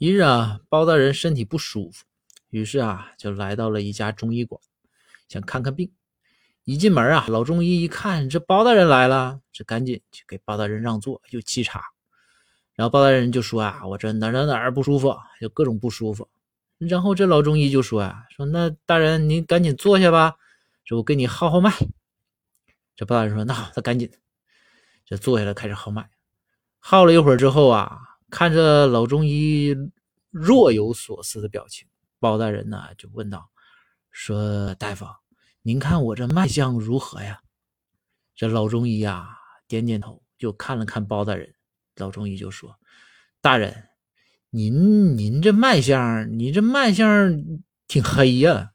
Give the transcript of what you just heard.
一日啊，包大人身体不舒服，于是啊，就来到了一家中医馆，想看看病。一进门啊，老中医一看这包大人来了，这赶紧就给包大人让座，又沏茶。然后包大人就说啊，我这哪哪哪儿不舒服，就各种不舒服。然后这老中医就说啊，说那大人您赶紧坐下吧，说我给你号号脉。这包大人说那好，那赶紧，就坐下来开始号脉。号了一会儿之后啊。看着老中医若有所思的表情，包大人呢就问道：“说大夫，您看我这脉象如何呀？”这老中医啊点点头，就看了看包大人。老中医就说：“大人，您您这脉象，你这脉象挺黑呀。”